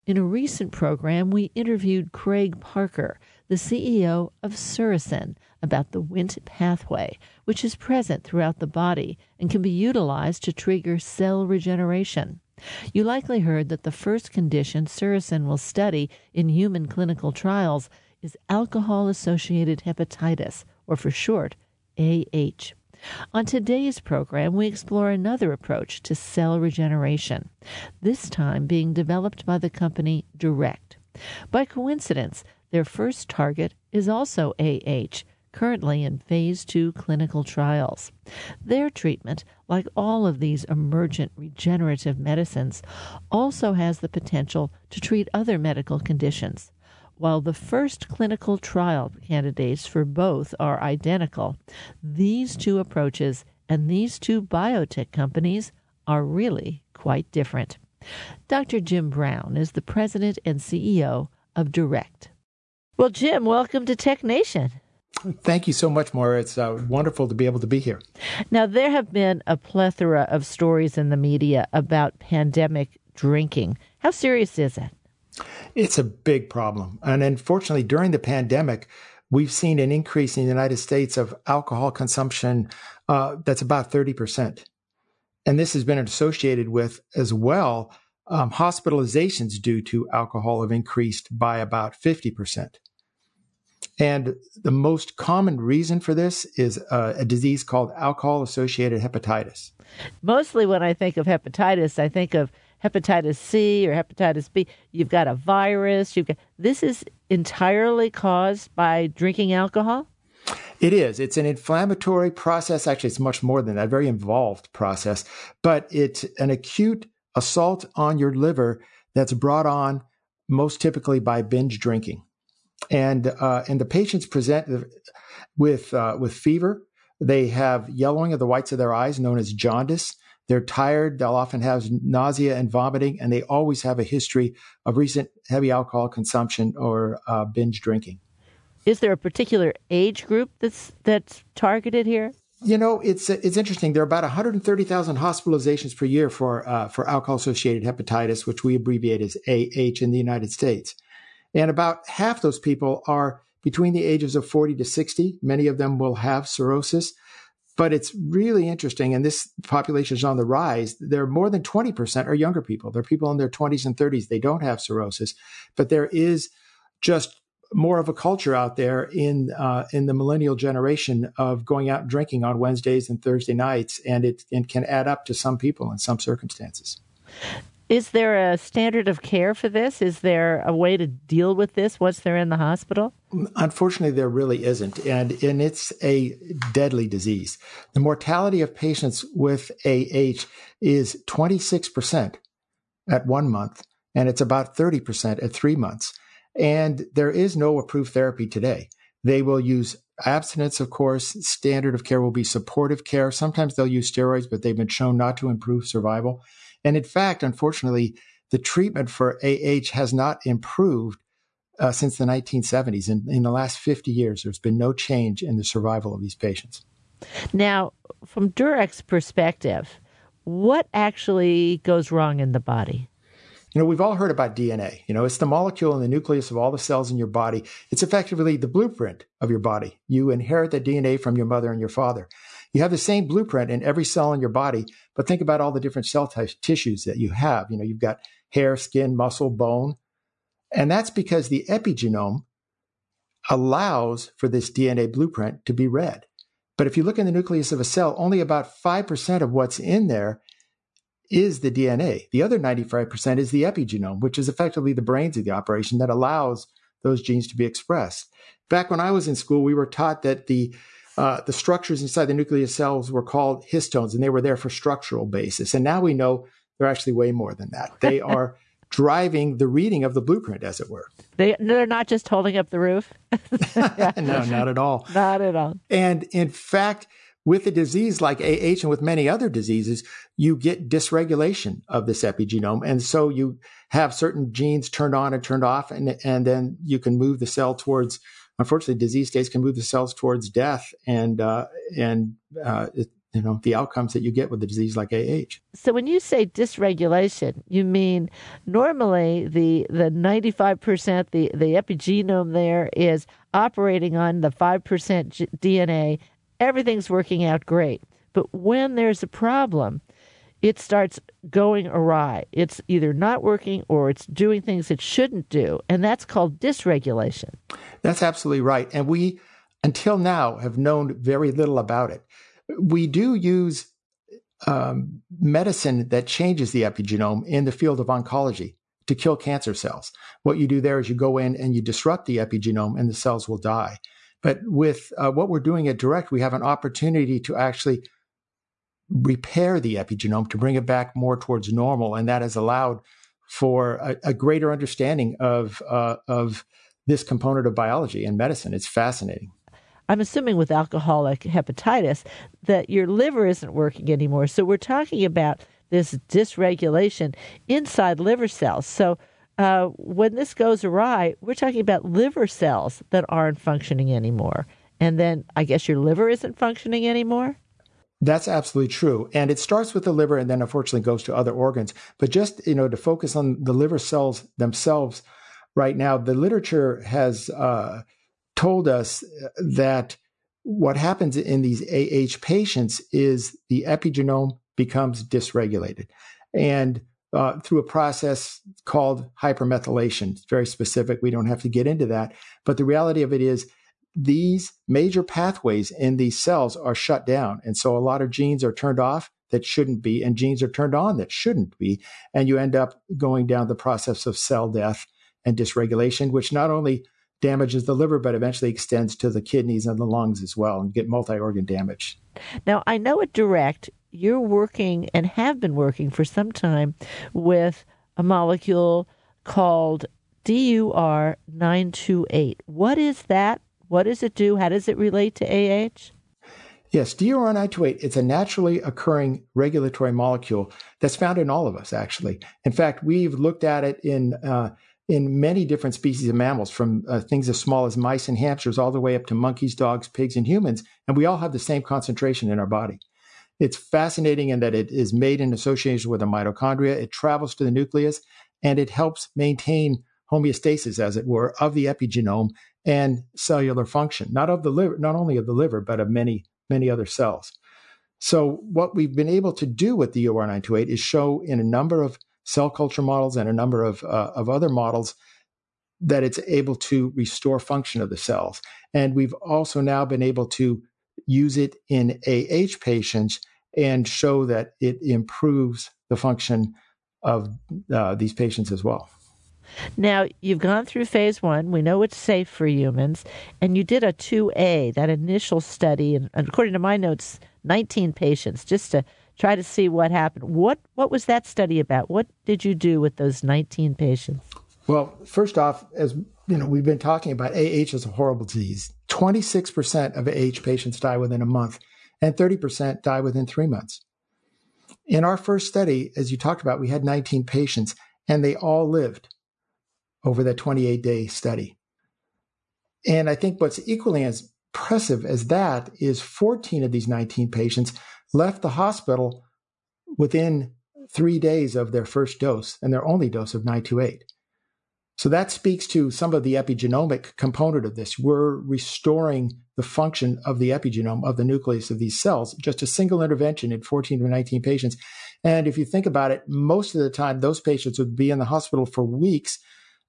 In a recent program, we interviewed Craig Parker, the CEO of Surrozen, about the Wnt pathway, which is present throughout the body and can be utilized to trigger cell regeneration. You likely heard that the first condition Surrozen will study in human clinical trials is alcohol associated hepatitis, or for short, AH. On today's program, we explore another approach to cell regeneration, this time being developed by the company DURECT. By coincidence, their first target is also AH, currently in phase 2 clinical trials. Their treatment, like all of these emergent regenerative medicines, also has the potential to treat other medical conditions. While the first clinical trial candidates for both are identical, these two approaches and these two biotech companies are really quite different. Dr. Jim Brown is the president and CEO of DURECT. Well, Jim, welcome to Tech Nation. Thank you so much, Moira. It's uh, wonderful to be able to be here. Now, there have been a plethora of stories in the media about pandemic drinking. How serious is it? It's a big problem. And unfortunately, during the pandemic, we've seen an increase in the United States of alcohol consumption uh, that's about 30%. And this has been associated with as well um, hospitalizations due to alcohol have increased by about 50%. And the most common reason for this is uh, a disease called alcohol associated hepatitis. Mostly when I think of hepatitis, I think of hepatitis C or hepatitis B. You've got a virus. You've got this is entirely caused by drinking alcohol. It is. It's an inflammatory process. Actually, it's much more than that. Very involved process, but it's an acute assault on your liver that's brought on most typically by binge drinking, and uh, and the patients present with uh, with fever. They have yellowing of the whites of their eyes, known as jaundice. They're tired. They'll often have nausea and vomiting, and they always have a history of recent heavy alcohol consumption or uh, binge drinking. Is there a particular age group that's that's targeted here? You know, it's it's interesting. There are about 130,000 hospitalizations per year for uh, for alcohol-associated hepatitis, which we abbreviate as AH in the United States, and about half those people are between the ages of 40 to 60. Many of them will have cirrhosis. But it's really interesting, and this population is on the rise. There are more than 20% are younger people. They're people in their 20s and 30s. They don't have cirrhosis, but there is just more of a culture out there in uh, in the millennial generation of going out and drinking on Wednesdays and Thursday nights, and it, it can add up to some people in some circumstances. Is there a standard of care for this? Is there a way to deal with this once they're in the hospital? Unfortunately, there really isn't. And, and it's a deadly disease. The mortality of patients with AH is 26% at one month, and it's about 30% at three months. And there is no approved therapy today. They will use abstinence, of course. Standard of care will be supportive care. Sometimes they'll use steroids, but they've been shown not to improve survival. And in fact, unfortunately, the treatment for AH has not improved uh, since the 1970s. In, in the last 50 years, there's been no change in the survival of these patients. Now, from DURECT's perspective, what actually goes wrong in the body? You know, we've all heard about DNA. You know, it's the molecule in the nucleus of all the cells in your body. It's effectively the blueprint of your body. You inherit the DNA from your mother and your father. You have the same blueprint in every cell in your body, but think about all the different cell t- tissues that you have. You know, you've got hair, skin, muscle, bone. And that's because the epigenome allows for this DNA blueprint to be read. But if you look in the nucleus of a cell, only about 5% of what's in there is the DNA. The other 95% is the epigenome, which is effectively the brains of the operation that allows those genes to be expressed. Back when I was in school, we were taught that the uh, the structures inside the nucleus cells were called histones, and they were there for structural basis. And now we know they're actually way more than that. They are driving the reading of the blueprint, as it were. They, they're not just holding up the roof. no, not at all. Not at all. And in fact, with a disease like AH and with many other diseases, you get dysregulation of this epigenome. And so you have certain genes turned on and turned off, and, and then you can move the cell towards unfortunately, disease states can move the cells towards death, and uh, and uh, it, you know the outcomes that you get with a disease like AH. So when you say dysregulation, you mean normally the the ninety five percent the the epigenome there is operating on the five percent DNA. Everything's working out great, but when there's a problem, it starts going awry. It's either not working or it's doing things it shouldn't do. And that's called dysregulation. That's absolutely right. And we, until now, have known very little about it. We do use um, medicine that changes the epigenome in the field of oncology to kill cancer cells. What you do there is you go in and you disrupt the epigenome and the cells will die. But with uh, what we're doing at DURECT, we have an opportunity to actually repair the epigenome to bring it back more towards normal, and that has allowed for a, a greater understanding of uh, of this component of biology and medicine. It's fascinating. I'm assuming with alcoholic hepatitis that your liver isn't working anymore. So we're talking about this dysregulation inside liver cells. So uh, when this goes awry, we're talking about liver cells that aren't functioning anymore. And then I guess your liver isn't functioning anymore? That's absolutely true. And it starts with the liver and then unfortunately goes to other organs. But just, you know, to focus on the liver cells themselves right now, the literature has uh, told us that what happens in these AH patients is the epigenome becomes dysregulated. And uh, through a process called hypermethylation. It's very specific. We don't have to get into that. But the reality of it is, these major pathways in these cells are shut down. And so a lot of genes are turned off that shouldn't be, and genes are turned on that shouldn't be. And you end up going down the process of cell death and dysregulation, which not only damages the liver, but eventually extends to the kidneys and the lungs as well, and get multi organ damage. Now, I know at DURECT, you're working and have been working for some time with a molecule called DUR928. What is that? What does it do? How does it relate to AH? Yes, DUR928, it's a naturally occurring regulatory molecule that's found in all of us, actually. In fact, we've looked at it in uh, in many different species of mammals, from uh, things as small as mice and hamsters all the way up to monkeys, dogs, pigs, and humans, and we all have the same concentration in our body. It's fascinating in that it is made in association with the mitochondria, it travels to the nucleus, and it helps maintain homeostasis, as it were, of the epigenome and cellular function, not of the liver, not only of the liver, but of many, many other cells. So what we've been able to do with the DUR928 is show in a number of cell culture models and a number of, uh, of other models that it's able to restore function of the cells. And we've also now been able to use it in AH patients and show that it improves the function of uh, these patients as well. Now, you've gone through phase one. We know it's safe for humans. And you did a 2A, that initial study, and according to my notes, 19 patients, just to try to see what happened. What what was that study about? What did you do with those 19 patients? Well, first off, as you know, we've been talking about AH as a horrible disease. 26% of AH patients die within a month, and 30% die within three months. In our first study, as you talked about, we had 19 patients, and they all lived over that 28 day study. And I think what's equally as impressive as that is 14 of these 19 patients left the hospital within three days of their first dose and their only dose of 928. So that speaks to some of the epigenomic component of this. We're restoring the function of the epigenome of the nucleus of these cells, just a single intervention in 14 to 19 patients. And if you think about it, most of the time, those patients would be in the hospital for weeks.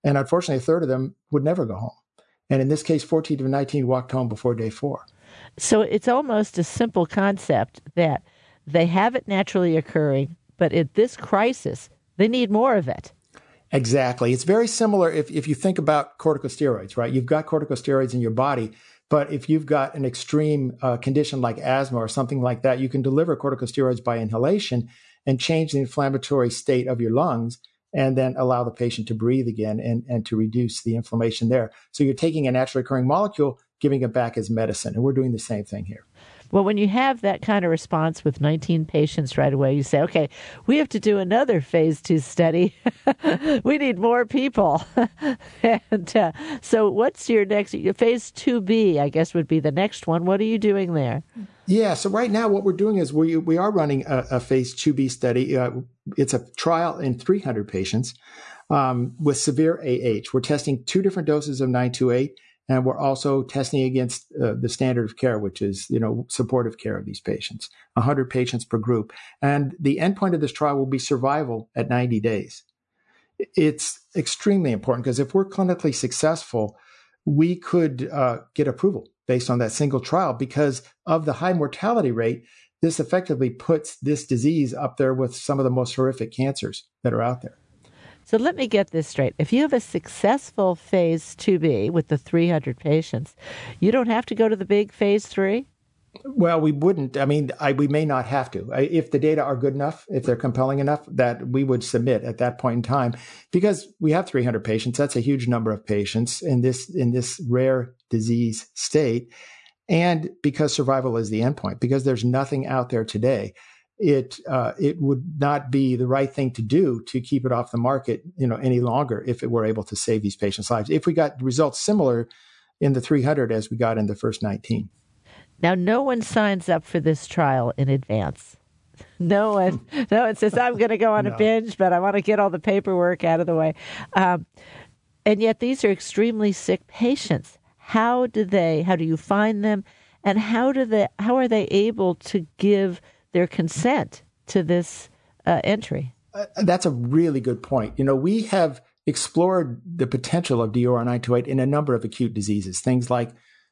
And unfortunately, a third of them would never go home. And in this case, 14 to 19 walked home before day four. So it's almost a simple concept that they have it naturally occurring, but at this crisis, they need more of it. Exactly. It's very similar if, if you think about corticosteroids, right? You've got corticosteroids in your body, but if you've got an extreme uh, condition like asthma or something like that, you can deliver corticosteroids by inhalation and change the inflammatory state of your lungs and then allow the patient to breathe again and, and to reduce the inflammation there. So you're taking a naturally occurring molecule giving it back as medicine. And we're doing the same thing here. Well, when you have that kind of response with 19 patients right away, you say, okay, we have to do another phase two study. we need more people. and uh, so, what's your next phase 2B? I guess would be the next one. What are you doing there? Yeah, so right now, what we're doing is we, we are running a, a phase 2B study. Uh, it's a trial in 300 patients um, with severe AH. We're testing two different doses of 928 and we're also testing against uh, the standard of care, which is, you know, supportive care of these patients, 100 patients per group. And the endpoint of this trial will be survival at 90 days. It's extremely important because if we're clinically successful, we could uh, get approval based on that single trial because of the high mortality rate. This effectively puts this disease up there with some of the most horrific cancers that are out there. So let me get this straight. If you have a successful phase 2B with the 300 patients, you don't have to go to the big phase 3? Well, we wouldn't. I mean, I, we may not have to. I, if the data are good enough, if they're compelling enough, that we would submit at that point in time, because we have 300 patients. That's a huge number of patients in this in this rare disease state, and because survival is the endpoint. Because there's nothing out there today it uh, it would not be the right thing to do to keep it off the market, you know, any longer if it were able to save these patients' lives. If we got results similar in the 300 as we got in the first 19. Now, no one signs up for this trial in advance. No one, no one says, "I'm going to go on no. a binge, but I want to get all the paperwork out of the way." Um, and yet, these are extremely sick patients. How do they? How do you find them? And how do they? How are they able to give their consent to this uh, entry? Uh, that's a really good point. You know, we have explored the potential of DUR 928 in a number of acute diseases, things like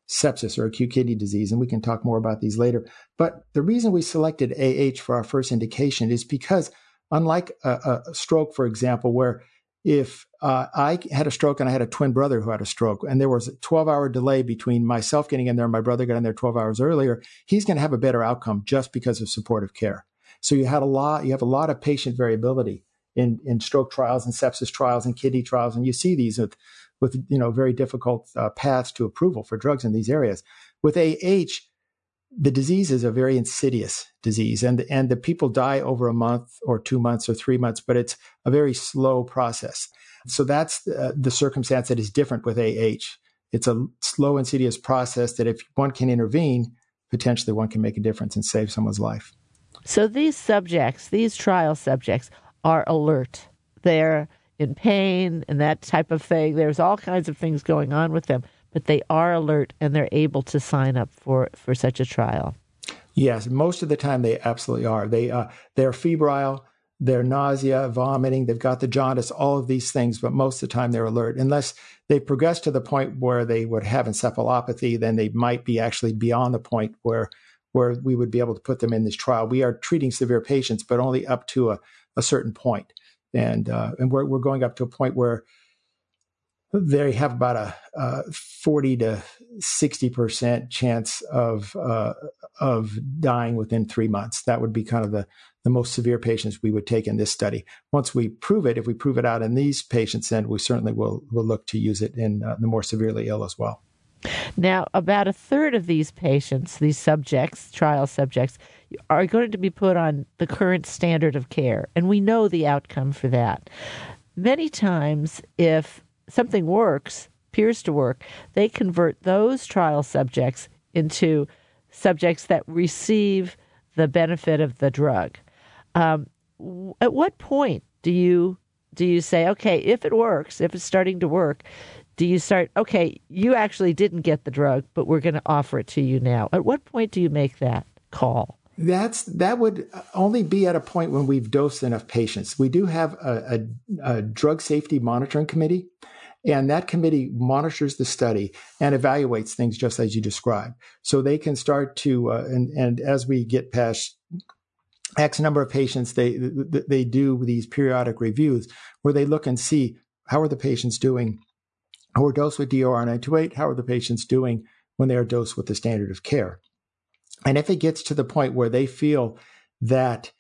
sepsis or acute kidney disease, and we can talk more about these later. But the reason we selected AH for our first indication is because, unlike a, a stroke, for example, where if uh, I had a stroke and I had a twin brother who had a stroke, and there was a 12 hour delay between myself getting in there and my brother got in there 12 hours earlier, he's going to have a better outcome just because of supportive care. So you had a lot, you have a lot of patient variability in, in stroke trials and sepsis trials and kidney trials, and you see these with, with you know very difficult uh, paths to approval for drugs in these areas. With AH, the disease is a very insidious disease and and the people die over a month or two months or three months but it's a very slow process. So that's the circumstance that is different with ah it's a slow insidious process that if one can intervene potentially one can make a difference and save someone's life. So these subjects these trial subjects are alert. They're in pain and that type of thing there's all kinds of things going on with them but they are alert and they're able to sign up for, for such a trial. Yes, most of the time they absolutely are. They uh, they're febrile, they're nausea, vomiting, they've got the jaundice, all of these things, but most of the time they're alert. Unless they progress to the point where they would have encephalopathy, then they might be actually beyond the point where where we would be able to put them in this trial. We are treating severe patients, but only up to a, a certain point. And uh, and we're we're going up to a point where they have about a, a 40 to 60 percent chance of uh, of dying within three months. That would be kind of the the most severe patients we would take in this study. Once we prove it, if we prove it out in these patients, then we certainly will will look to use it in uh, the more severely ill as well. Now, about a third of these patients, these subjects, trial subjects, are going to be put on the current standard of care, and we know the outcome for that. Many times, if something works, appears to work, they convert those trial subjects into subjects that receive the benefit of the drug. Um, at what point do you do you say, okay, if it works, if it's starting to work, do you start, okay, you actually didn't get the drug, but we're going to offer it to you now? At what point do you make that call? That's that would only be at a point when we've dosed enough patients. We do have a, a, a drug safety monitoring committee and that committee monitors the study and evaluates things just as you described. So they can start to, uh, and, and as we get past X number of patients, they, they do these periodic reviews where they look and see how are the patients doing who are dosed with DUR 928? How are the patients doing when they are dosed with the standard of care? And if it gets to the point where they feel that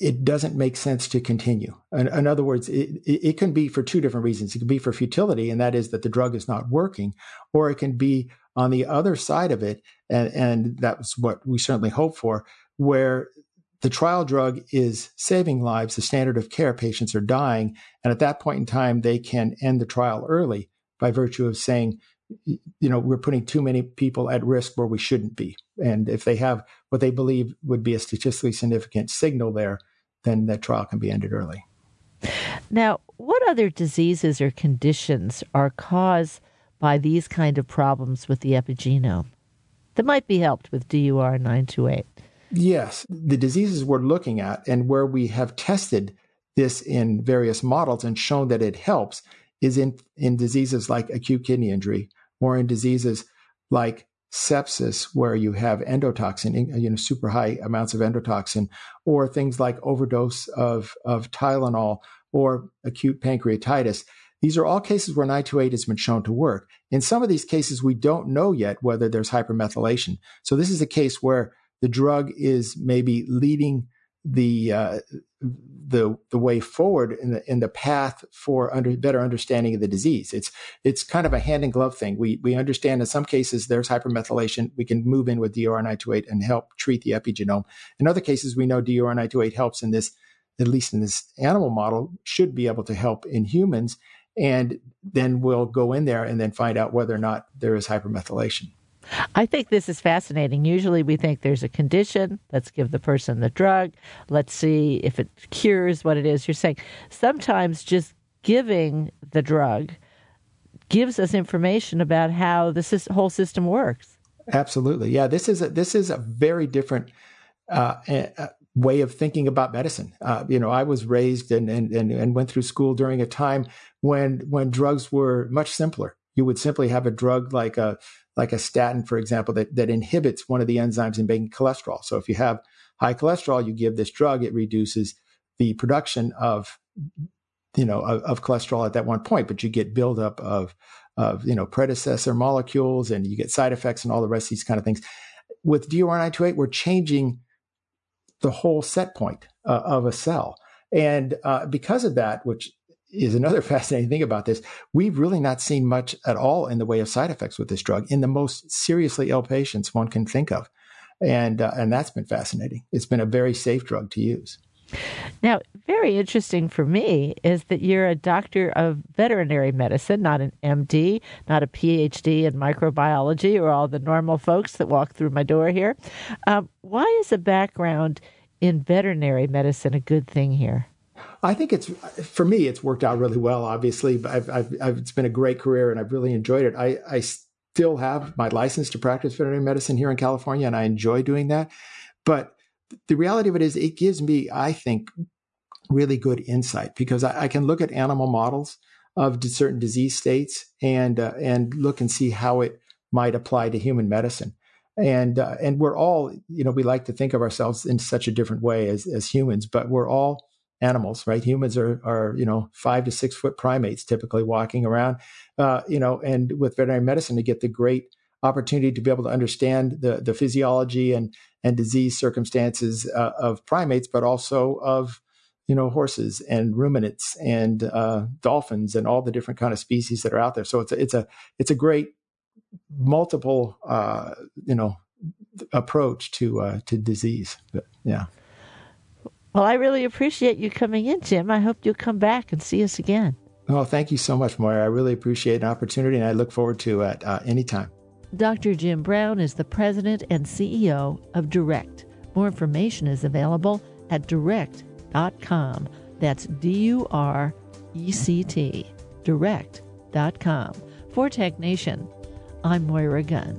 it doesn't make sense to continue. In, in other words, it, it, can be for two different reasons. It can be for futility, and that is that the drug is not working, or it can be on the other side of it, and, and that's what we certainly hope for, where the trial drug is saving lives, the standard of care, patients are dying, and at that point in time, they can end the trial early by virtue of saying, you know, we're putting too many people at risk where we shouldn't be. And if they have what they believe would be a statistically significant signal there, then that trial can be ended early. Now, what other diseases or conditions are caused by these kind of problems with the epigenome that might be helped with DUR 928? Yes, the diseases we're looking at and where we have tested this in various models and shown that it helps is in, in diseases like acute kidney injury or in diseases like sepsis where you have endotoxin, you know, super high amounts of endotoxin, or things like overdose of, of Tylenol or acute pancreatitis. These are all cases where 928 has been shown to work. In some of these cases, we don't know yet whether there's hypermethylation. So this is a case where the drug is maybe leading the uh, the the way forward in the in the path for under better understanding of the disease. It's it's kind of a hand in glove thing. We we understand in some cases there's hypermethylation. We can move in with DUR928 and help treat the epigenome. In other cases, we know DUR928 helps in this, at least in this animal model, should be able to help in humans. And then we'll go in there and then find out whether or not there is hypermethylation. I think this is fascinating. Usually we think there's a condition, let's give the person the drug, let's see if it cures what it is you're saying. Sometimes just giving the drug gives us information about how the whole system works. Absolutely. Yeah, this is a, this is a very different uh, way of thinking about medicine. Uh, you know, I was raised and, and, and, and went through school during a time when when drugs were much simpler. You would simply have a drug like a like a statin, for example, that, that inhibits one of the enzymes in making cholesterol. So if you have high cholesterol, you give this drug, it reduces the production of, you know, of, of cholesterol at that one point, but you get buildup of, of, you know, predecessor molecules and you get side effects and all the rest of these kind of things. With DUR928, we're changing the whole set point uh, of a cell. And uh, because of that, which is another fascinating thing about this. We've really not seen much at all in the way of side effects with this drug in the most seriously ill patients one can think of, and uh, and that's been fascinating. It's been a very safe drug to use. Now, very interesting for me is that you're a doctor of veterinary medicine, not an MD, not a PhD in microbiology, or all the normal folks that walk through my door here. Um, why is a background in veterinary medicine a good thing here? I think it's for me. It's worked out really well. Obviously, I've, I've, I've, it's been a great career, and I've really enjoyed it. I, I still have my license to practice veterinary medicine here in California, and I enjoy doing that. But the reality of it is, it gives me, I think, really good insight because I, I can look at animal models of certain disease states and uh, and look and see how it might apply to human medicine. And uh, and we're all, you know, we like to think of ourselves in such a different way as as humans, but we're all animals, right? Humans are, are, you know, five to six foot primates typically walking around, uh, you know, and with veterinary medicine to get the great opportunity to be able to understand the, the physiology and, and disease circumstances uh, of primates, but also of, you know, horses and ruminants and uh, dolphins and all the different kind of species that are out there. So it's a, it's a, it's a great multiple, uh, you know, approach to, uh, to disease. But, yeah. Well, I really appreciate you coming in, Jim. I hope you'll come back and see us again. Oh, thank you so much, Moira. I really appreciate an opportunity, and I look forward to it uh, anytime. Dr. Jim Brown is the president and CEO of DURECT. More information is available at durect.com. That's D U R E C T, durect.com. For Tech Nation, I'm Moira Gunn.